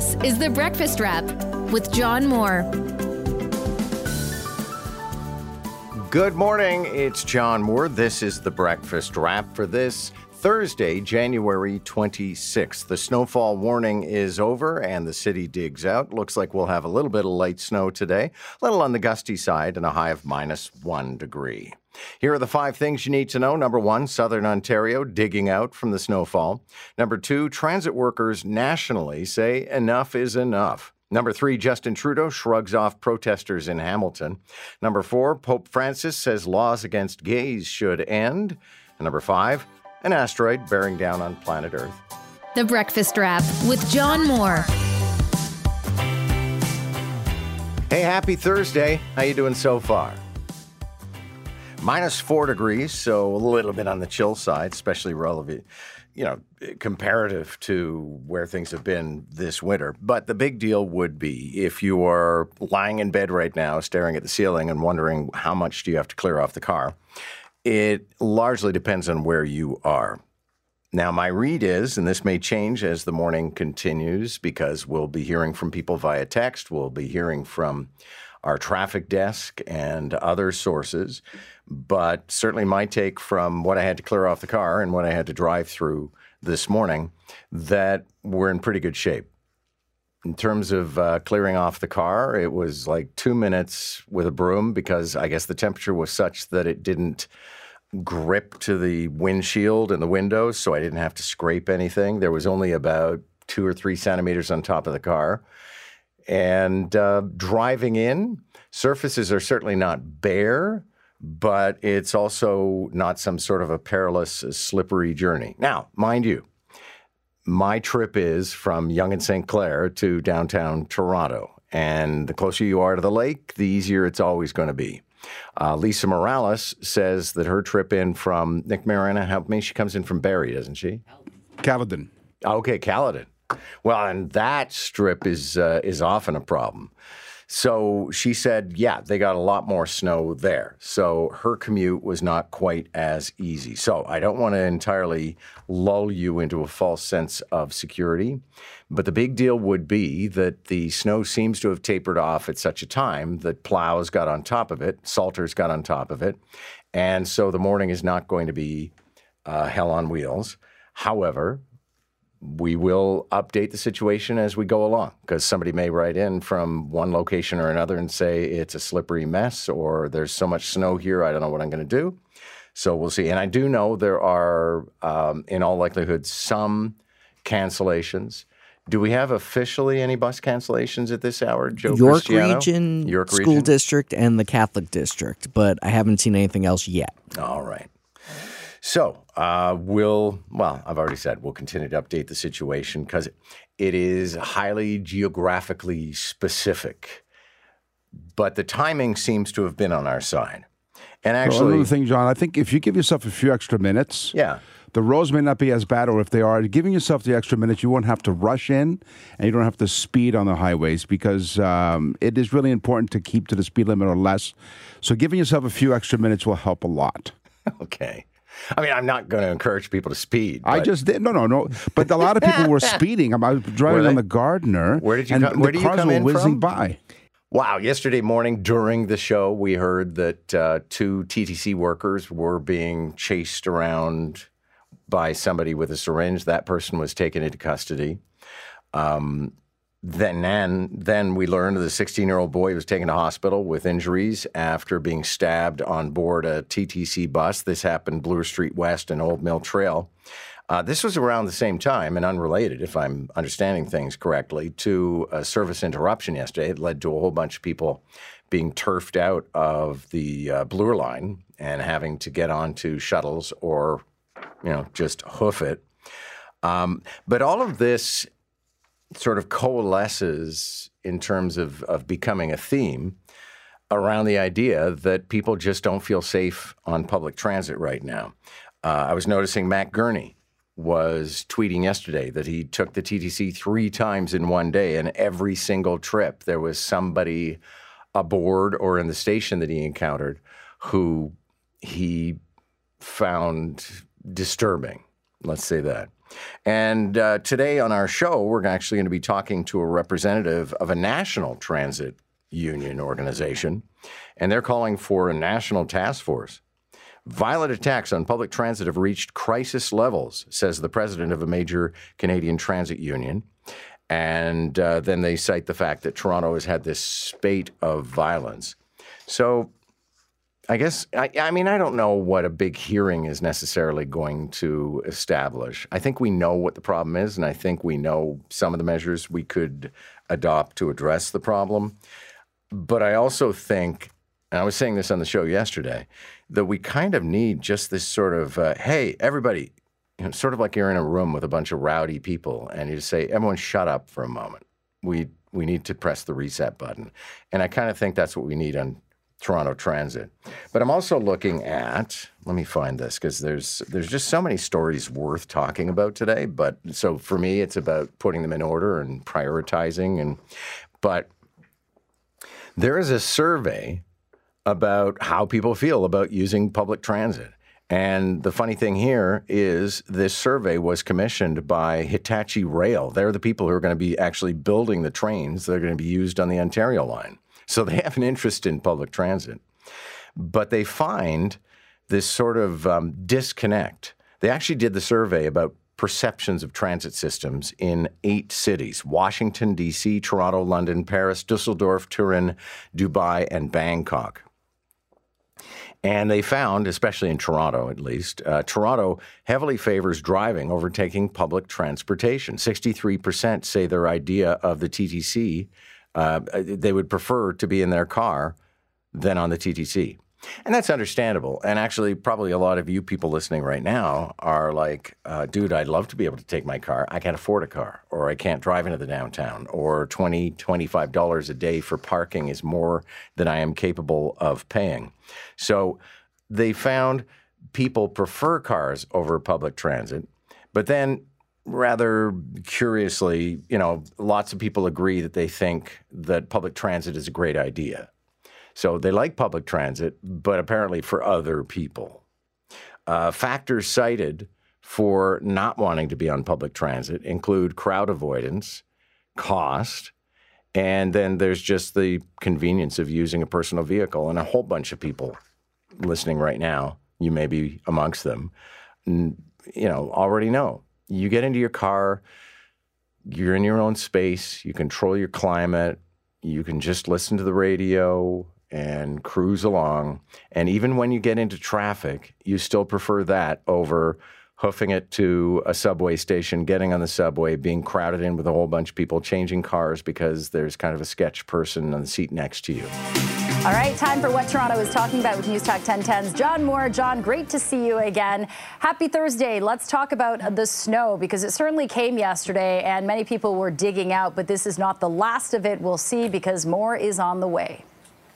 This is The Breakfast Wrap with John Moore. Good morning. It's John Moore. This is The Breakfast Wrap for this Thursday, January 26th. The snowfall warning is over and the city digs out. Looks like we'll have a little bit of light snow today, a little on the gusty side, and a high of minus one degree. Here are the five things you need to know. Number one, Southern Ontario digging out from the snowfall. Number two, transit workers nationally say enough is enough. Number three, Justin Trudeau shrugs off protesters in Hamilton. Number four, Pope Francis says laws against gays should end. And number five, an asteroid bearing down on planet Earth. The Breakfast Wrap with John Moore. Hey, happy Thursday. How you doing so far? Minus four degrees, so a little bit on the chill side, especially relative, you know, comparative to where things have been this winter. But the big deal would be if you are lying in bed right now, staring at the ceiling and wondering how much do you have to clear off the car. It largely depends on where you are. Now, my read is, and this may change as the morning continues because we'll be hearing from people via text, we'll be hearing from our traffic desk and other sources. But certainly, my take from what I had to clear off the car and what I had to drive through this morning, that we're in pretty good shape. In terms of uh, clearing off the car, it was like two minutes with a broom because I guess the temperature was such that it didn't grip to the windshield and the windows, so I didn't have to scrape anything. There was only about two or three centimeters on top of the car. And uh, driving in, surfaces are certainly not bare, but it's also not some sort of a perilous, uh, slippery journey. Now, mind you, my trip is from Yonge and St. Clair to downtown Toronto. And the closer you are to the lake, the easier it's always going to be. Uh, Lisa Morales says that her trip in from Nick Marano, help me, she comes in from Barrie, doesn't she? Caledon. Okay, Caledon. Well, and that strip is uh, is often a problem. So she said, yeah, they got a lot more snow there. So her commute was not quite as easy. So I don't want to entirely lull you into a false sense of security. But the big deal would be that the snow seems to have tapered off at such a time that plows got on top of it, salters got on top of it. And so the morning is not going to be uh, hell on wheels. However, we will update the situation as we go along because somebody may write in from one location or another and say it's a slippery mess or there's so much snow here, I don't know what I'm going to do. So we'll see. And I do know there are, um, in all likelihood, some cancellations. Do we have officially any bus cancellations at this hour, Joe York Cristiano? Region York School Region? District and the Catholic District, but I haven't seen anything else yet. All right. So uh, we'll, well, I've already said we'll continue to update the situation because it is highly geographically specific. But the timing seems to have been on our side. And actually, Well, another thing, John, I think if you give yourself a few extra minutes, yeah, the roads may not be as bad, or if they are, giving yourself the extra minutes, you won't have to rush in and you don't have to speed on the highways because um, it is really important to keep to the speed limit or less. So giving yourself a few extra minutes will help a lot. okay. I mean, I'm not going to encourage people to speed. I just did no, no, no. But a lot of people were speeding. I was driving on the Gardiner. Where did you and come- where the do you cars come were in whizzing from? by. Wow. Yesterday morning during the show, we heard that uh, two TTC workers were being chased around by somebody with a syringe. That person was taken into custody. Um, then, then, then we learned the 16 year old boy was taken to hospital with injuries after being stabbed on board a TTC bus. This happened Bloor Street West and Old Mill Trail. Uh, this was around the same time and unrelated, if I'm understanding things correctly, to a service interruption yesterday. It led to a whole bunch of people being turfed out of the uh, Bloor line and having to get onto shuttles or, you know, just hoof it. Um, but all of this sort of coalesces in terms of, of becoming a theme around the idea that people just don't feel safe on public transit right now. Uh, I was noticing Matt Gurney was tweeting yesterday that he took the TTC three times in one day, and every single trip there was somebody aboard or in the station that he encountered who he found disturbing. Let's say that. And uh, today on our show, we're actually going to be talking to a representative of a national transit union organization, and they're calling for a national task force. Violent attacks on public transit have reached crisis levels, says the president of a major Canadian transit union. And uh, then they cite the fact that Toronto has had this spate of violence. So I guess, I, I, mean, I don't know what a big hearing is necessarily going to establish. I think we know what the problem is, and I think we know some of the measures we could adopt to address the problem. But I also think, and I was saying this on the show yesterday, that we kind of need just this sort of, uh, hey, everybody, you know, sort of like you're in a room with a bunch of rowdy people, and you just say, everyone, shut up for a moment. We we need to press the reset button, and I kind of think that's what we need on Toronto Transit. But I'm also looking at let me find this because there's there's just so many stories worth talking about today. But so for me, it's about putting them in order and prioritizing. And but there is a survey about how people feel about using public transit. And the funny thing here is this survey was commissioned by Hitachi Rail. They're the people who are going to be actually building the trains that are going to be used on the Ontario line. So they have an interest in public transit. But they find this sort of um, disconnect. They actually did the survey about perceptions of transit systems in eight cities Washington, D.C., Toronto, London, Paris, Dusseldorf, Turin, Dubai, and Bangkok. And they found, especially in Toronto at least, uh, Toronto heavily favors driving over taking public transportation. 63% say their idea of the TTC uh, they would prefer to be in their car than on the TTC. And that's understandable. And actually, probably a lot of you people listening right now are like, uh, dude, I'd love to be able to take my car. I can't afford a car, or I can't drive into the downtown, or $20, $25 a day for parking is more than I am capable of paying. So they found people prefer cars over public transit. But then rather curiously, you know, lots of people agree that they think that public transit is a great idea. So they like public transit, but apparently for other people. Uh, factors cited for not wanting to be on public transit include crowd avoidance, cost, and then there's just the convenience of using a personal vehicle. And a whole bunch of people listening right now, you may be amongst them, you know, already know you get into your car, you're in your own space, you control your climate, you can just listen to the radio and cruise along. And even when you get into traffic, you still prefer that over hoofing it to a subway station, getting on the subway, being crowded in with a whole bunch of people, changing cars because there's kind of a sketch person on the seat next to you. All right, time for what Toronto is talking about with News Talk 1010's John Moore. John, great to see you again. Happy Thursday. Let's talk about the snow because it certainly came yesterday and many people were digging out, but this is not the last of it. We'll see because more is on the way.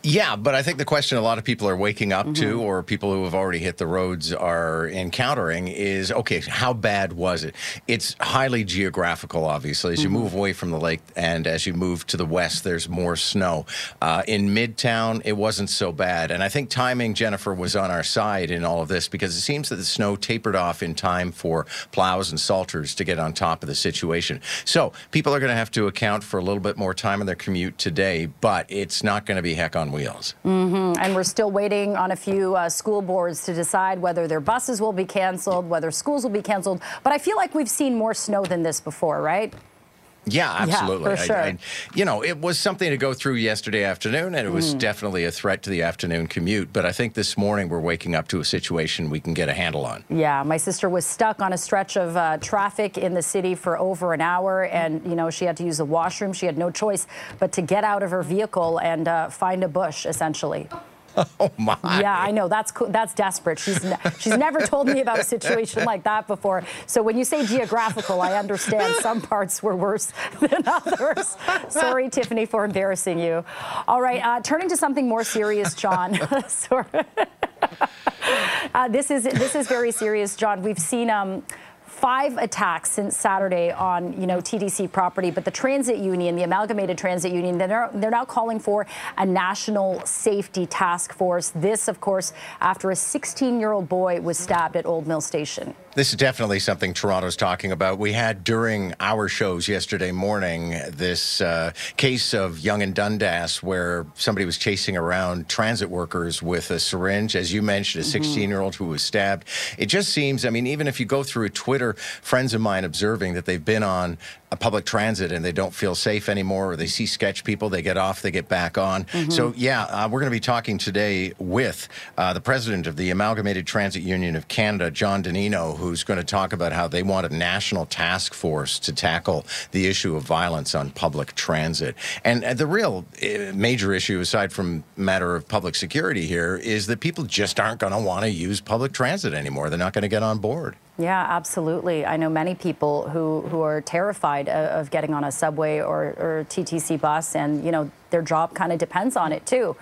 Yeah, but I think the question a lot of people are waking up mm-hmm. to, or people who have already hit the roads are encountering, is okay, how bad was it? It's highly geographical, obviously. As mm-hmm. you move away from the lake and as you move to the west, there's more snow. Uh, in Midtown, it wasn't so bad. And I think timing, Jennifer, was on our side in all of this because it seems that the snow tapered off in time for plows and salters to get on top of the situation. So people are going to have to account for a little bit more time in their commute today, but it's not going to be heck on wheels. Mm-hmm. And we're still waiting on a few uh, school boards to decide whether their buses will be canceled, whether schools will be canceled. But I feel like we've seen more snow than this before, right? Yeah, absolutely. Yeah, for sure. I, I, you know, it was something to go through yesterday afternoon, and it was mm. definitely a threat to the afternoon commute. But I think this morning we're waking up to a situation we can get a handle on. Yeah, my sister was stuck on a stretch of uh, traffic in the city for over an hour, and you know she had to use the washroom. She had no choice but to get out of her vehicle and uh, find a bush, essentially. Oh my! Yeah, I know that's that's desperate. She's ne- she's never told me about a situation like that before. So when you say geographical, I understand some parts were worse than others. Sorry, Tiffany, for embarrassing you. All right, uh, turning to something more serious, John. uh, this is this is very serious, John. We've seen um, five attacks since Saturday on, you know, TTC property. But the transit union, the Amalgamated Transit Union, they're, they're now calling for a national safety task force. This, of course, after a 16-year-old boy was stabbed at Old Mill Station. This is definitely something Toronto's talking about. We had during our shows yesterday morning this uh, case of Yonge and Dundas where somebody was chasing around transit workers with a syringe, as you mentioned, a 16 year old who was stabbed. It just seems, I mean, even if you go through Twitter, friends of mine observing that they've been on a public transit and they don't feel safe anymore, or they see sketch people, they get off, they get back on. Mm-hmm. So, yeah, uh, we're going to be talking today with uh, the president of the Amalgamated Transit Union of Canada, John Di Nino who's going to talk about how they want a national task force to tackle the issue of violence on public transit. And uh, the real uh, major issue, aside from matter of public security here, is that people just aren't going to want to use public transit anymore. They're not going to get on board. Yeah, absolutely. I know many people who, who are terrified of, of getting on a subway or, or TTC bus, and you know their job kind of depends on it too.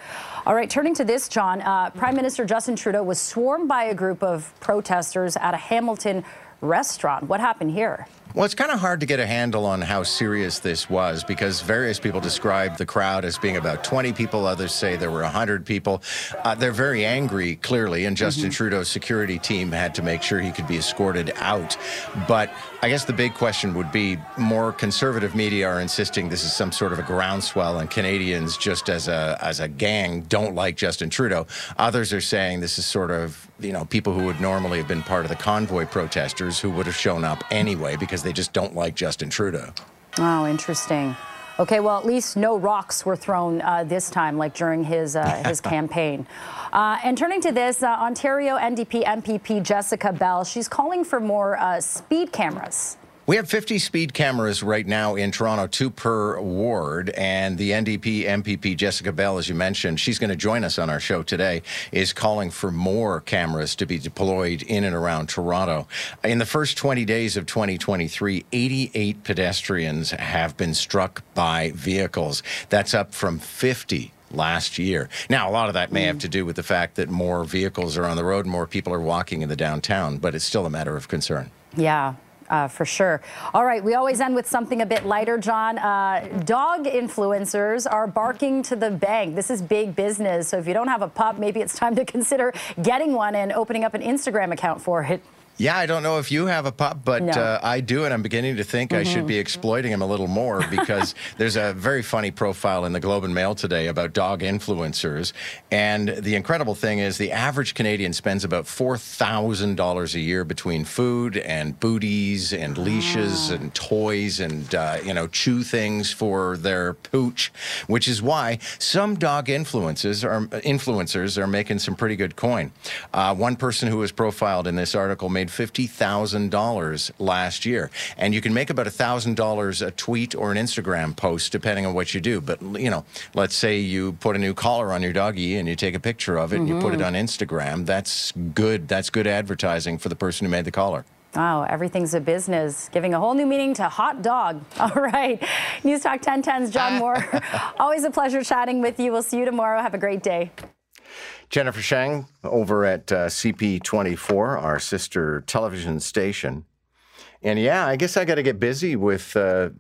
All right, turning to this, John, uh, Prime Minister Justin Trudeau was swarmed by a group of protesters at a Hamilton restaurant. What happened here? Well, it's kind of hard to get a handle on how serious this was because various people describe the crowd as being about 20 people. Others say there were 100 people. Uh, they're very angry, clearly, and Justin mm-hmm. Trudeau's security team had to make sure he could be escorted out. But I guess the big question would be more conservative media are insisting this is some sort of a groundswell, and Canadians, just as a as a gang, don't like Justin Trudeau. Others are saying this is sort of you know people who would normally have been part of the convoy protesters who would have shown up anyway because they just don't like Justin Trudeau. Oh, interesting. Okay, well, at least no rocks were thrown uh, this time, like during his uh, his campaign. Uh, and turning to this, uh, Ontario NDP MPP Jessica Bell, she's calling for more uh, speed cameras. We have 50 speed cameras right now in Toronto, two per ward. And the NDP MPP, Jessica Bell, as you mentioned, she's going to join us on our show today, is calling for more cameras to be deployed in and around Toronto. In the first 20 days of 2023, 88 pedestrians have been struck by vehicles. That's up from 50 last year. Now, a lot of that may have to do with the fact that more vehicles are on the road, more people are walking in the downtown, but it's still a matter of concern. Yeah, uh, for sure. All right, we always end with something a bit lighter, John. Uh, dog influencers are barking to the bank. This is big business. So if you don't have a pup, maybe it's time to consider getting one and opening up an Instagram account for it. Yeah, I don't know if you have a pup, but no. uh, I do, and I'm beginning to think mm-hmm. I should mm-hmm. be exploiting him a little more because there's a very funny profile in the Globe and Mail today about dog influencers. And the incredible thing is, the average Canadian spends about $4,000 a year between food and booties and leashes and toys and, uh, you know, chew things for their pooch, which is why some dog influencers are, influencers are making some pretty good coin. Uh, one person who was profiled in this article made made $50,000 last year. And you can make about $1,000 a tweet or an Instagram post, depending on what you do. But, you know, let's say you put a new collar on your doggy and you take a picture of it mm-hmm. and you put it mm-hmm. on Instagram. That's good. That's good advertising for the person who made the collar. Wow, everything's a business, giving a whole new meaning to hot dog. All right. News Talk 1010's John Moore. Always a pleasure chatting with you. We'll see you tomorrow. Have a great day. Jennifer Shang over at uh, CP24, our sister television station. And yeah, I guess I got to get busy with uh,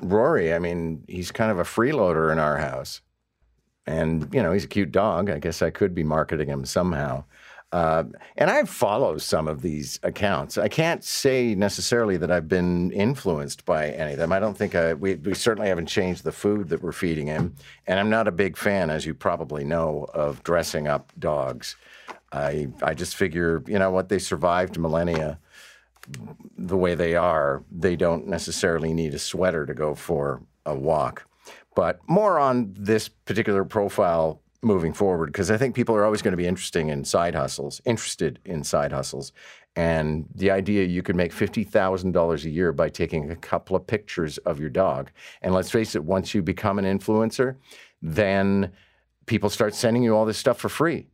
Rory. I mean, he's kind of a freeloader in our house. And, you know, he's a cute dog. I guess I could be marketing him somehow. Uh, and I follow some of these accounts. I can't say necessarily that I've been influenced by any of them. I don't think I, we, we certainly haven't changed the food that we're feeding him. And I'm not a big fan, as you probably know, of dressing up dogs. I, I just figure, you know what, they survived millennia the way they are. They don't necessarily need a sweater to go for a walk. But more on this particular profile moving forward because I think people are always going to be interested in side hustles, interested in side hustles. And the idea you could make $50,000 a year by taking a couple of pictures of your dog. And let's face it, once you become an influencer, then people start sending you all this stuff for free.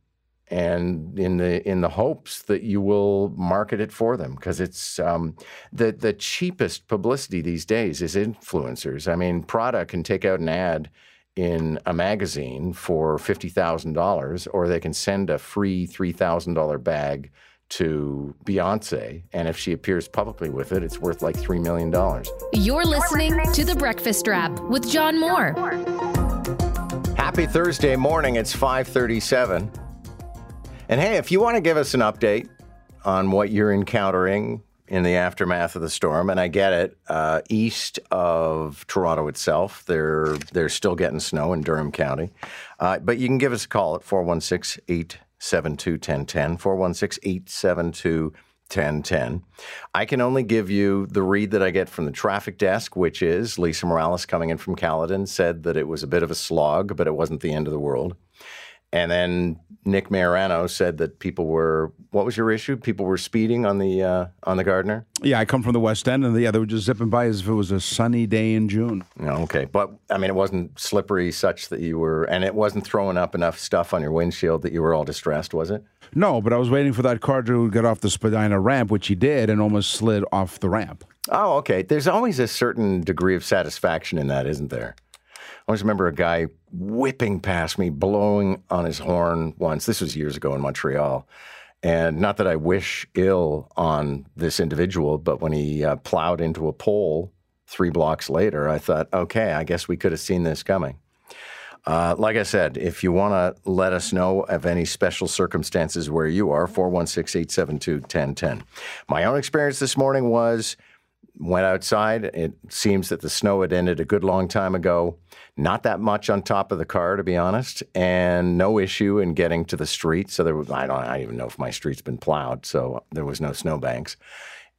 And in the in the hopes that you will market it for them, because it's um, the the cheapest publicity these days is influencers. I mean, Prada can take out an ad in a magazine for $50,000, or they can send a free $3,000 bag to Beyonce, and if she appears publicly with it, it's worth like $3 million. You're listening to The Breakfast Wrap with John Moore. Happy Thursday morning. It's 537. And hey, if you want to give us an update on what you're encountering in the aftermath of the storm, and I get it, uh, east of Toronto itself, they're, they're still getting snow in Durham County. Uh, but you can give us a call at 416 872 1010, 416 872 1010. I can only give you the read that I get from the traffic desk, which is Lisa Morales coming in from Caledon said that it was a bit of a slog, but it wasn't the end of the world. And then Nick Marano said that people were what was your issue? People were speeding on the uh, on the Gardiner. Yeah, I come from the West End, and yeah, they were just zipping by as if it was a sunny day in June. Okay, but I mean, it wasn't slippery such that you were, and it wasn't throwing up enough stuff on your windshield that you were all distressed, was it? No, but I was waiting for that car to get off the Spadina ramp, which he did, and almost slid off the ramp. Oh, okay. There's always a certain degree of satisfaction in that, isn't there? I always remember a guy whipping past me, blowing on his horn once. This was years ago in Montreal. And not that I wish ill on this individual, but when he uh, plowed into a pole three blocks later, I thought, okay, I guess we could have seen this coming. Uh, like I said, if you want to let us know of any special circumstances where you are, 416 872 1010. My own experience this morning was went outside. It seems that the snow had ended a good long time ago. Not that much on top of the car, to be honest, and no issue in getting to the street. So there was, I don't, I even know if my street's been plowed, so there was no snowbanks.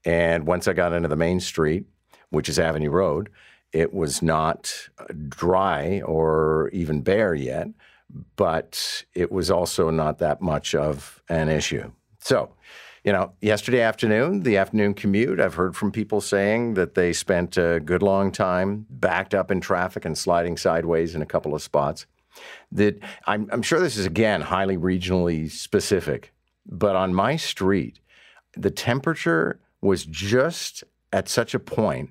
And once I got into the main street, which is Avenue Road, it was not uh, dry or even bare yet, but it was also not that much of an issue. So, you know, yesterday afternoon, the afternoon commute, I've heard from people saying that they spent a good long time backed up in traffic and sliding sideways in a couple of spots. That I'm, I'm sure this is again highly regionally specific, but on my street, the temperature was just at such a point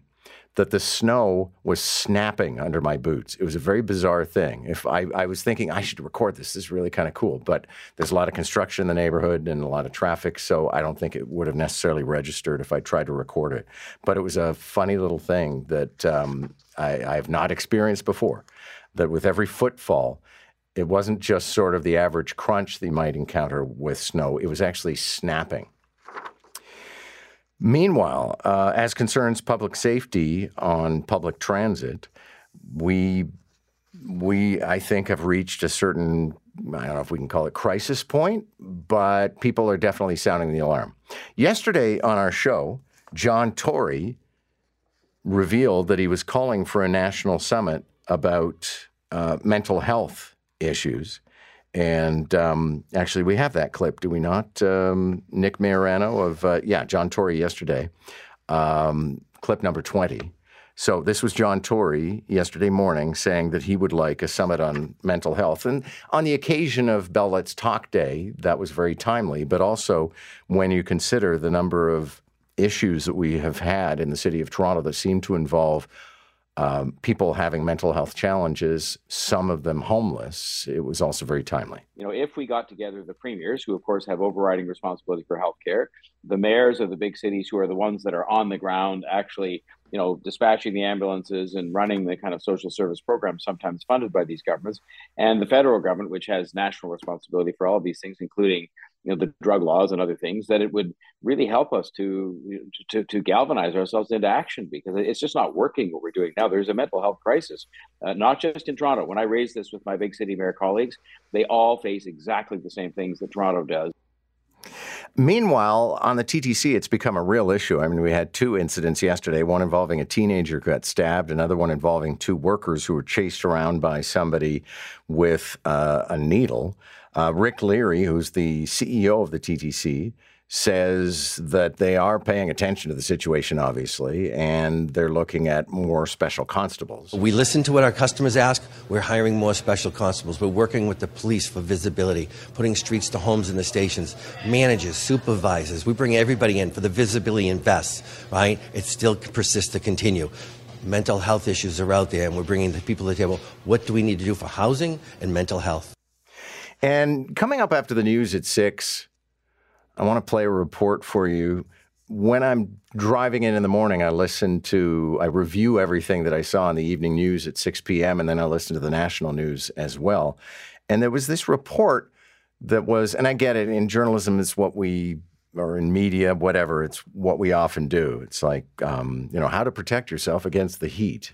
that the snow was snapping under my boots. It was a very bizarre thing. If I, I was thinking I should record this, this is really kind of cool, but there's a lot of construction in the neighborhood and a lot of traffic, so I don't think it would have necessarily registered if I tried to record it. But it was a funny little thing that um, I, I have not experienced before. That with every footfall, it wasn't just sort of the average crunch that you might encounter with snow. It was actually snapping. Meanwhile, uh, as concerns public safety on public transit, we we I think have reached a certain I don't know if we can call it crisis point, but people are definitely sounding the alarm. Yesterday on our show, John Tory revealed that he was calling for a national summit about uh, mental health issues. And um, actually, we have that clip, do we not? Um, Nick Marano of, uh, yeah, John Tory yesterday, um, clip number 20. So this was John Tory yesterday morning saying that he would like a summit on mental health. And on the occasion of Bell Let's Talk Day, that was very timely, but also when you consider the number of issues that we have had in the city of Toronto that seem to involve um, people having mental health challenges, some of them homeless. It was also very timely. You know, if we got together the premiers, who of course have overriding responsibility for healthcare, the mayors of the big cities, who are the ones that are on the ground, actually, you know, dispatching the ambulances and running the kind of social service programs sometimes funded by these governments, and the federal government, which has national responsibility for all of these things, including you know the drug laws and other things that it would really help us to to to galvanize ourselves into action because it's just not working what we're doing now. There's a mental health crisis uh, not just in toronto. When i raise this with my big city mayor colleagues they all face exactly the same things that toronto does Meanwhile, on the TTC, it's become a real issue. I mean, we had two incidents yesterday one involving a teenager who got stabbed, another one involving two workers who were chased around by somebody with uh, a needle. Uh, Rick Leary, who's the CEO of the TTC, says that they are paying attention to the situation, obviously, and they're looking at more special constables. We listen to what our customers ask. We're hiring more special constables. We're working with the police for visibility, putting streets to homes in the stations, managers, supervisors. We bring everybody in for the visibility and vests, right? It still persists to continue. Mental health issues are out there, and we're bringing the people to the table. What do we need to do for housing and mental health? And coming up after the news at six, I want to play a report for you. When I'm driving in in the morning, I listen to, I review everything that I saw in the evening news at 6 p.m., and then I listen to the national news as well. And there was this report that was, and I get it, in journalism, it's what we, or in media, whatever, it's what we often do. It's like, um, you know, how to protect yourself against the heat.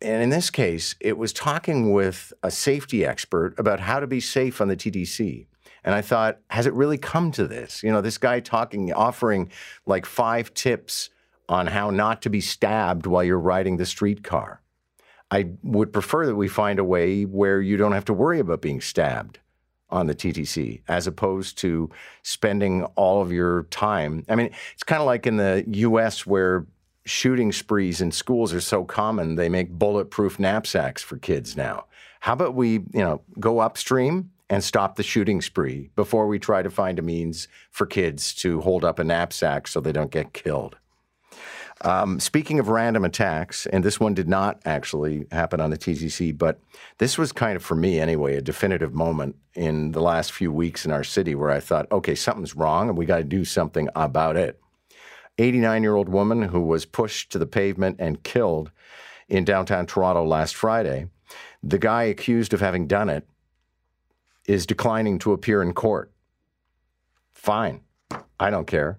And in this case, it was talking with a safety expert about how to be safe on the TTC. And I thought, has it really come to this? You know, this guy talking, offering like five tips on how not to be stabbed while you're riding the streetcar. I would prefer that we find a way where you don't have to worry about being stabbed on the TTC as opposed to spending all of your time. I mean, it's kind of like in the US where shooting sprees in schools are so common, they make bulletproof knapsacks for kids now. How about we, you know, go upstream and stop the shooting spree before we try to find a means for kids to hold up a knapsack so they don't get killed? Um, speaking of random attacks, and this one did not actually happen on the TTC, but this was kind of, for me anyway, a definitive moment in the last few weeks in our city where I thought, okay, something's wrong and we got to do something about it. 89 year old woman who was pushed to the pavement and killed in downtown Toronto last Friday. The guy accused of having done it is declining to appear in court. Fine. I don't care.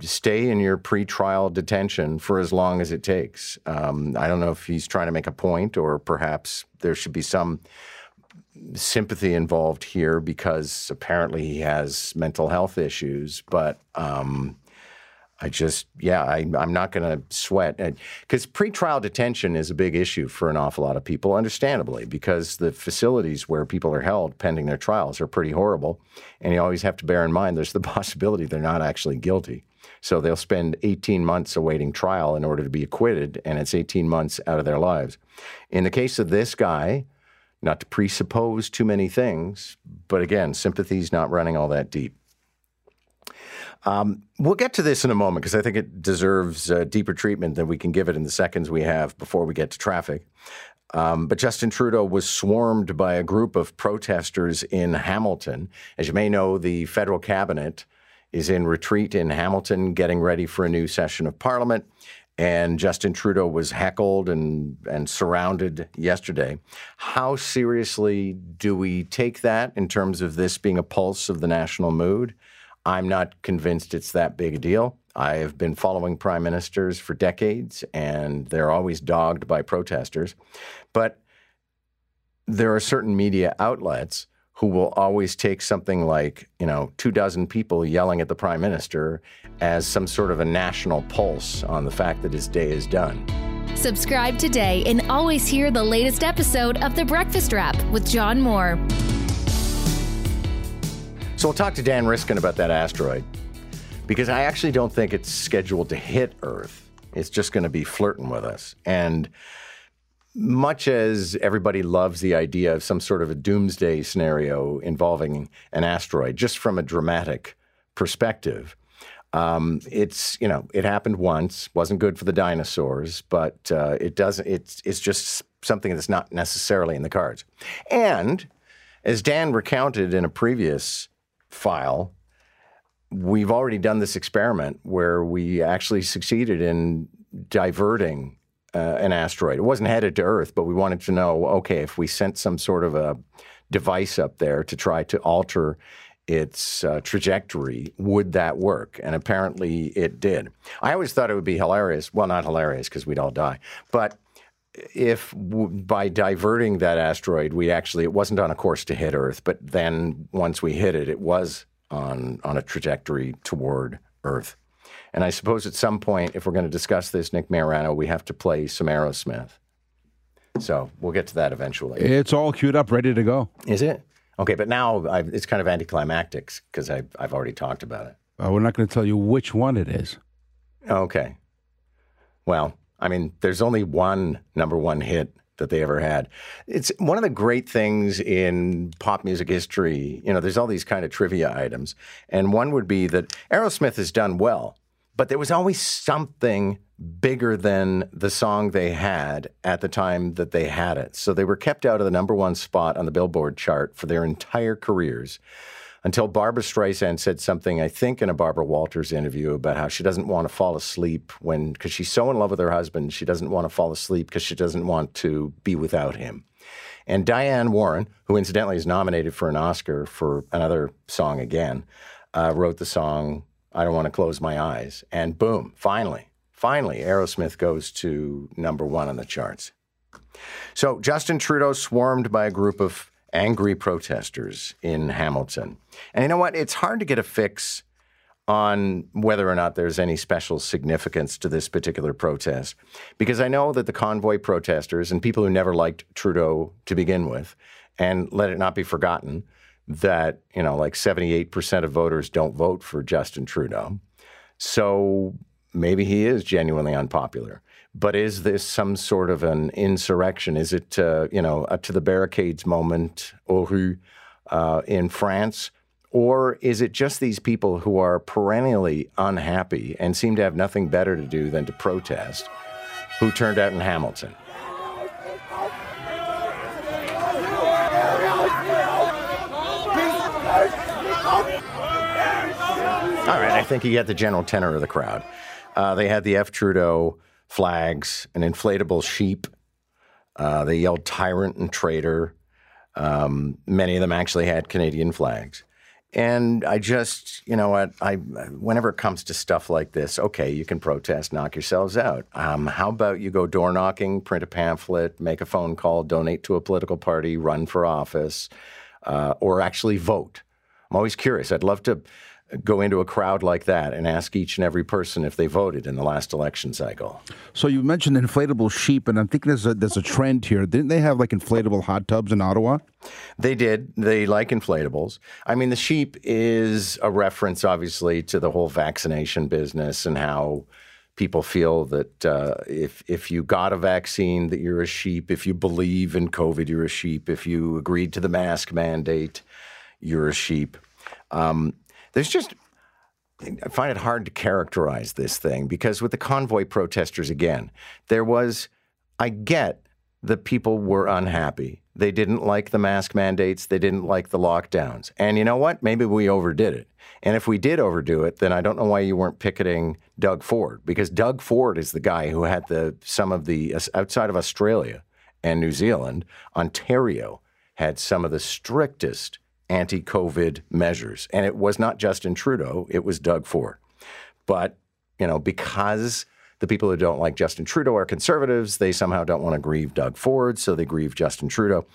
Stay in your pretrial detention for as long as it takes. Um, I don't know if he's trying to make a point or perhaps there should be some sympathy involved here because apparently he has mental health issues, but um, I just, yeah, I, am not going to sweat. Because pretrial detention is a big issue for an awful lot of people, understandably, because the facilities where people are held pending their trials are pretty horrible. And you always have to bear in mind there's the possibility they're not actually guilty. So they'll spend 18 months awaiting trial in order to be acquitted, and it's 18 months out of their lives. In the case of this guy, not to presuppose too many things, but again, sympathy's not running all that deep. Um, we'll get to this in a moment because I think it deserves uh, deeper treatment than we can give it in the seconds we have before we get to traffic. Um, but Justin Trudeau was swarmed by a group of protesters in Hamilton. As you may know, the federal cabinet is in retreat in Hamilton, getting ready for a new session of parliament. And Justin Trudeau was heckled and, and surrounded yesterday. How seriously do we take that in terms of this being a pulse of the national mood? I'm not convinced it's that big a deal. I have been following prime ministers for decades, and they're always dogged by protesters. But there are certain media outlets who will always take something like, you know, two dozen people yelling at the prime minister as some sort of a national pulse on the fact that his day is done. Subscribe today and always hear the latest episode of The Breakfast Wrap with John Moore. So we'll talk to Dan Riskin about that asteroid because I actually don't think it's scheduled to hit Earth. It's just going to be flirting with us. And much as everybody loves the idea of some sort of a doomsday scenario involving an asteroid, just from a dramatic perspective, um, it's you know it happened once, wasn't good for the dinosaurs, but uh, it doesn't. It's it's just something that's not necessarily in the cards. And as Dan recounted in a previous file, we've already done this experiment where we actually succeeded in diverting uh, an asteroid. It wasn't headed to Earth, but we wanted to know okay, if we sent some sort of a device up there to try to alter its uh, trajectory, would that work? And apparently it did. I always thought it would be hilarious. Well, not hilarious because we'd all die, but if w- by diverting that asteroid, we actually it wasn't on a course to hit Earth, but then once we hit it, it was on on a trajectory toward Earth. And I suppose at some point, if we're going to discuss this, Nick Marano, we have to play some Aerosmith. So we'll get to that eventually. It's all queued up, ready to go. Is it? Okay, but now I've, it's kind of anticlimactic because I've, I've already talked about it. Uh, we're not going to tell you which one it is. Okay. Well, I mean, there's only one number one hit that they ever had. It's one of the great things in pop music history. You know, there's all these kind of trivia items. And one would be that Aerosmith has done well, but there was always something bigger than the song they had at the time that they had it. So they were kept out of the number one spot on the Billboard chart for their entire careers until Barbra Streisand said something, I think, in a Barbara Walters interview about how she doesn't want to fall asleep when, because she's so in love with her husband, she doesn't want to fall asleep because she doesn't want to be without him. And Diane Warren, who incidentally is nominated for an Oscar for another song again, uh, wrote the song I Don't Want to Close My Eyes. And boom, finally, finally, Aerosmith goes to number one on the charts. So Justin Trudeau swarmed by a group of angry protesters in Hamilton. And you know what? It's hard to get a fix on whether or not there's any special significance to this particular protest. Because I know that the convoy protesters and people who never liked Trudeau to begin with, and let it not be forgotten that, you know, like 78% of voters don't vote for Justin Trudeau. So maybe he is genuinely unpopular. But is this some sort of an insurrection? Is it, uh, you know, to the barricades moment, au rue, uh, in France? Or is it just these people who are perennially unhappy and seem to have nothing better to do than to protest who turned out in Hamilton? All right, I think you get the general tenor of the crowd. Uh, they had the F. Trudeau flags, an inflatable sheep. Uh, they yelled tyrant and traitor. Um, many of them actually had Canadian flags. And I just, you know what, I, whenever it comes to stuff like this, okay, you can protest, knock yourselves out. Um, how about you go door knocking, print a pamphlet, make a phone call, donate to a political party, run for office, uh, or actually vote? I'm always curious. I'd love to go into a crowd like that and ask each and every person if they voted in the last election cycle. So you mentioned inflatable sheep, and I'm thinking there's a, there's a trend here. Didn't they have like inflatable hot tubs in Ottawa? They did. They like inflatables. I mean, the sheep is a reference, obviously, to the whole vaccination business and how people feel that uh, if if you got a vaccine, that you're a sheep. If you believe in COVID, you're a sheep. If you agreed to the mask mandate, you're a sheep. Um, there's just, I find it hard to characterize this thing because with the convoy protesters, again, there was, I get the people were unhappy. They didn't like the mask mandates. They didn't like the lockdowns. And you know what? Maybe we overdid it. And if we did overdo it, then I don't know why you weren't picketing Doug Ford, because Doug Ford is the guy who had the some of the uh, outside of Australia and New Zealand, Ontario had some of the strictest anti COVID measures. And it was not Justin Trudeau, it was Doug Ford. But, you know, because the people who don't like Justin Trudeau are conservatives, they somehow don't want to grieve Doug Ford, so they grieve Justin Trudeau.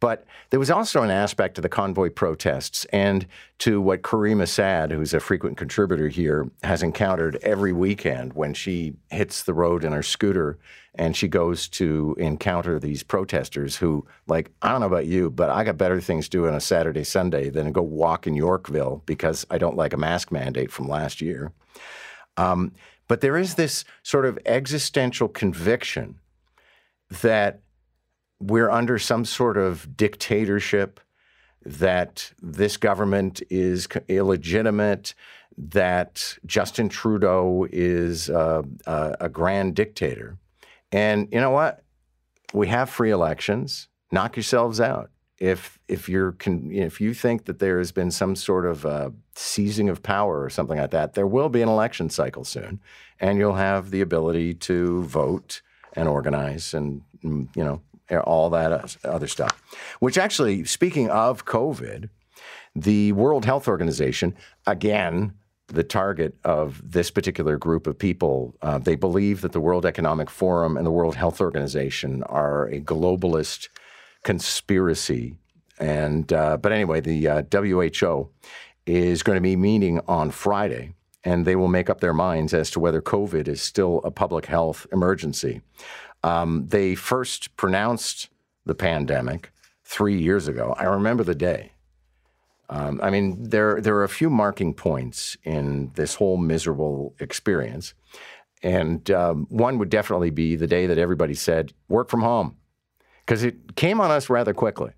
But there was also an aspect to the convoy protests and to what Kareem Assad, who's a frequent contributor here, has encountered every weekend when she hits the road in her scooter and she goes to encounter these protesters who, like, I don't know about you, but I got better things to do on a Saturday, Sunday than to go walk in Yorkville because I don't like a mask mandate from last year. Um, but there is this sort of existential conviction that we're under some sort of dictatorship, that this government is illegitimate, that Justin Trudeau is uh, uh, a grand dictator. And you know what? We have free elections. Knock yourselves out. If if you're con- if you think that there has been some sort of uh, seizing of power or something like that, there will be an election cycle soon, and you'll have the ability to vote and organize and mm, you know all that other stuff. Which actually, speaking of COVID, the World Health Organization, again, the target of this particular group of people, uh, they believe that the World Economic Forum and the World Health Organization are a globalist conspiracy. And uh, but anyway, the uh, WHO is going to be meeting on Friday, and they will make up their minds as to whether COVID is still a public health emergency. Um, they first pronounced the pandemic three years ago. I remember the day. Um, I mean, there there are a few marking points in this whole miserable experience, and um, one would definitely be the day that everybody said work from home, because it came on us rather quickly.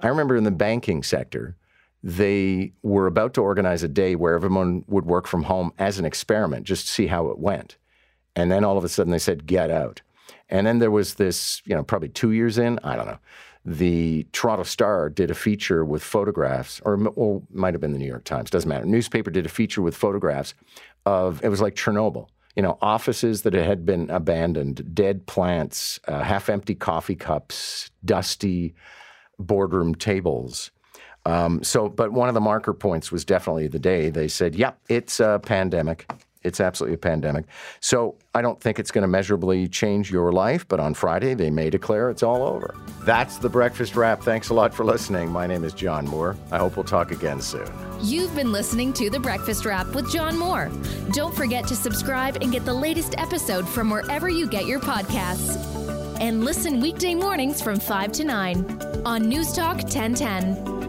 I remember in the banking sector, they were about to organize a day where everyone would work from home as an experiment, just to see how it went, and then all of a sudden they said get out. And then there was this, you know, probably two years in, I don't know, the Toronto Star did a feature with photographs, or, or might have been the New York Times, doesn't matter. Newspaper did a feature with photographs of, it was like Chernobyl. You know, offices that had been abandoned, dead plants, uh, half empty coffee cups, dusty boardroom tables. Um, so, but one of the marker points was definitely the day they said, yep, it's a pandemic. It's absolutely a pandemic. So I don't think it's going to measurably change your life, but on Friday they may declare it's all over. That's the breakfast wrap. Thanks a lot for listening. My name is John Moore. I hope we'll talk again soon. You've been listening to The Breakfast Wrap with John Moore. Don't forget to subscribe and get the latest episode from wherever you get your podcasts. And listen weekday mornings from 5 to 9 on News Talk 1010.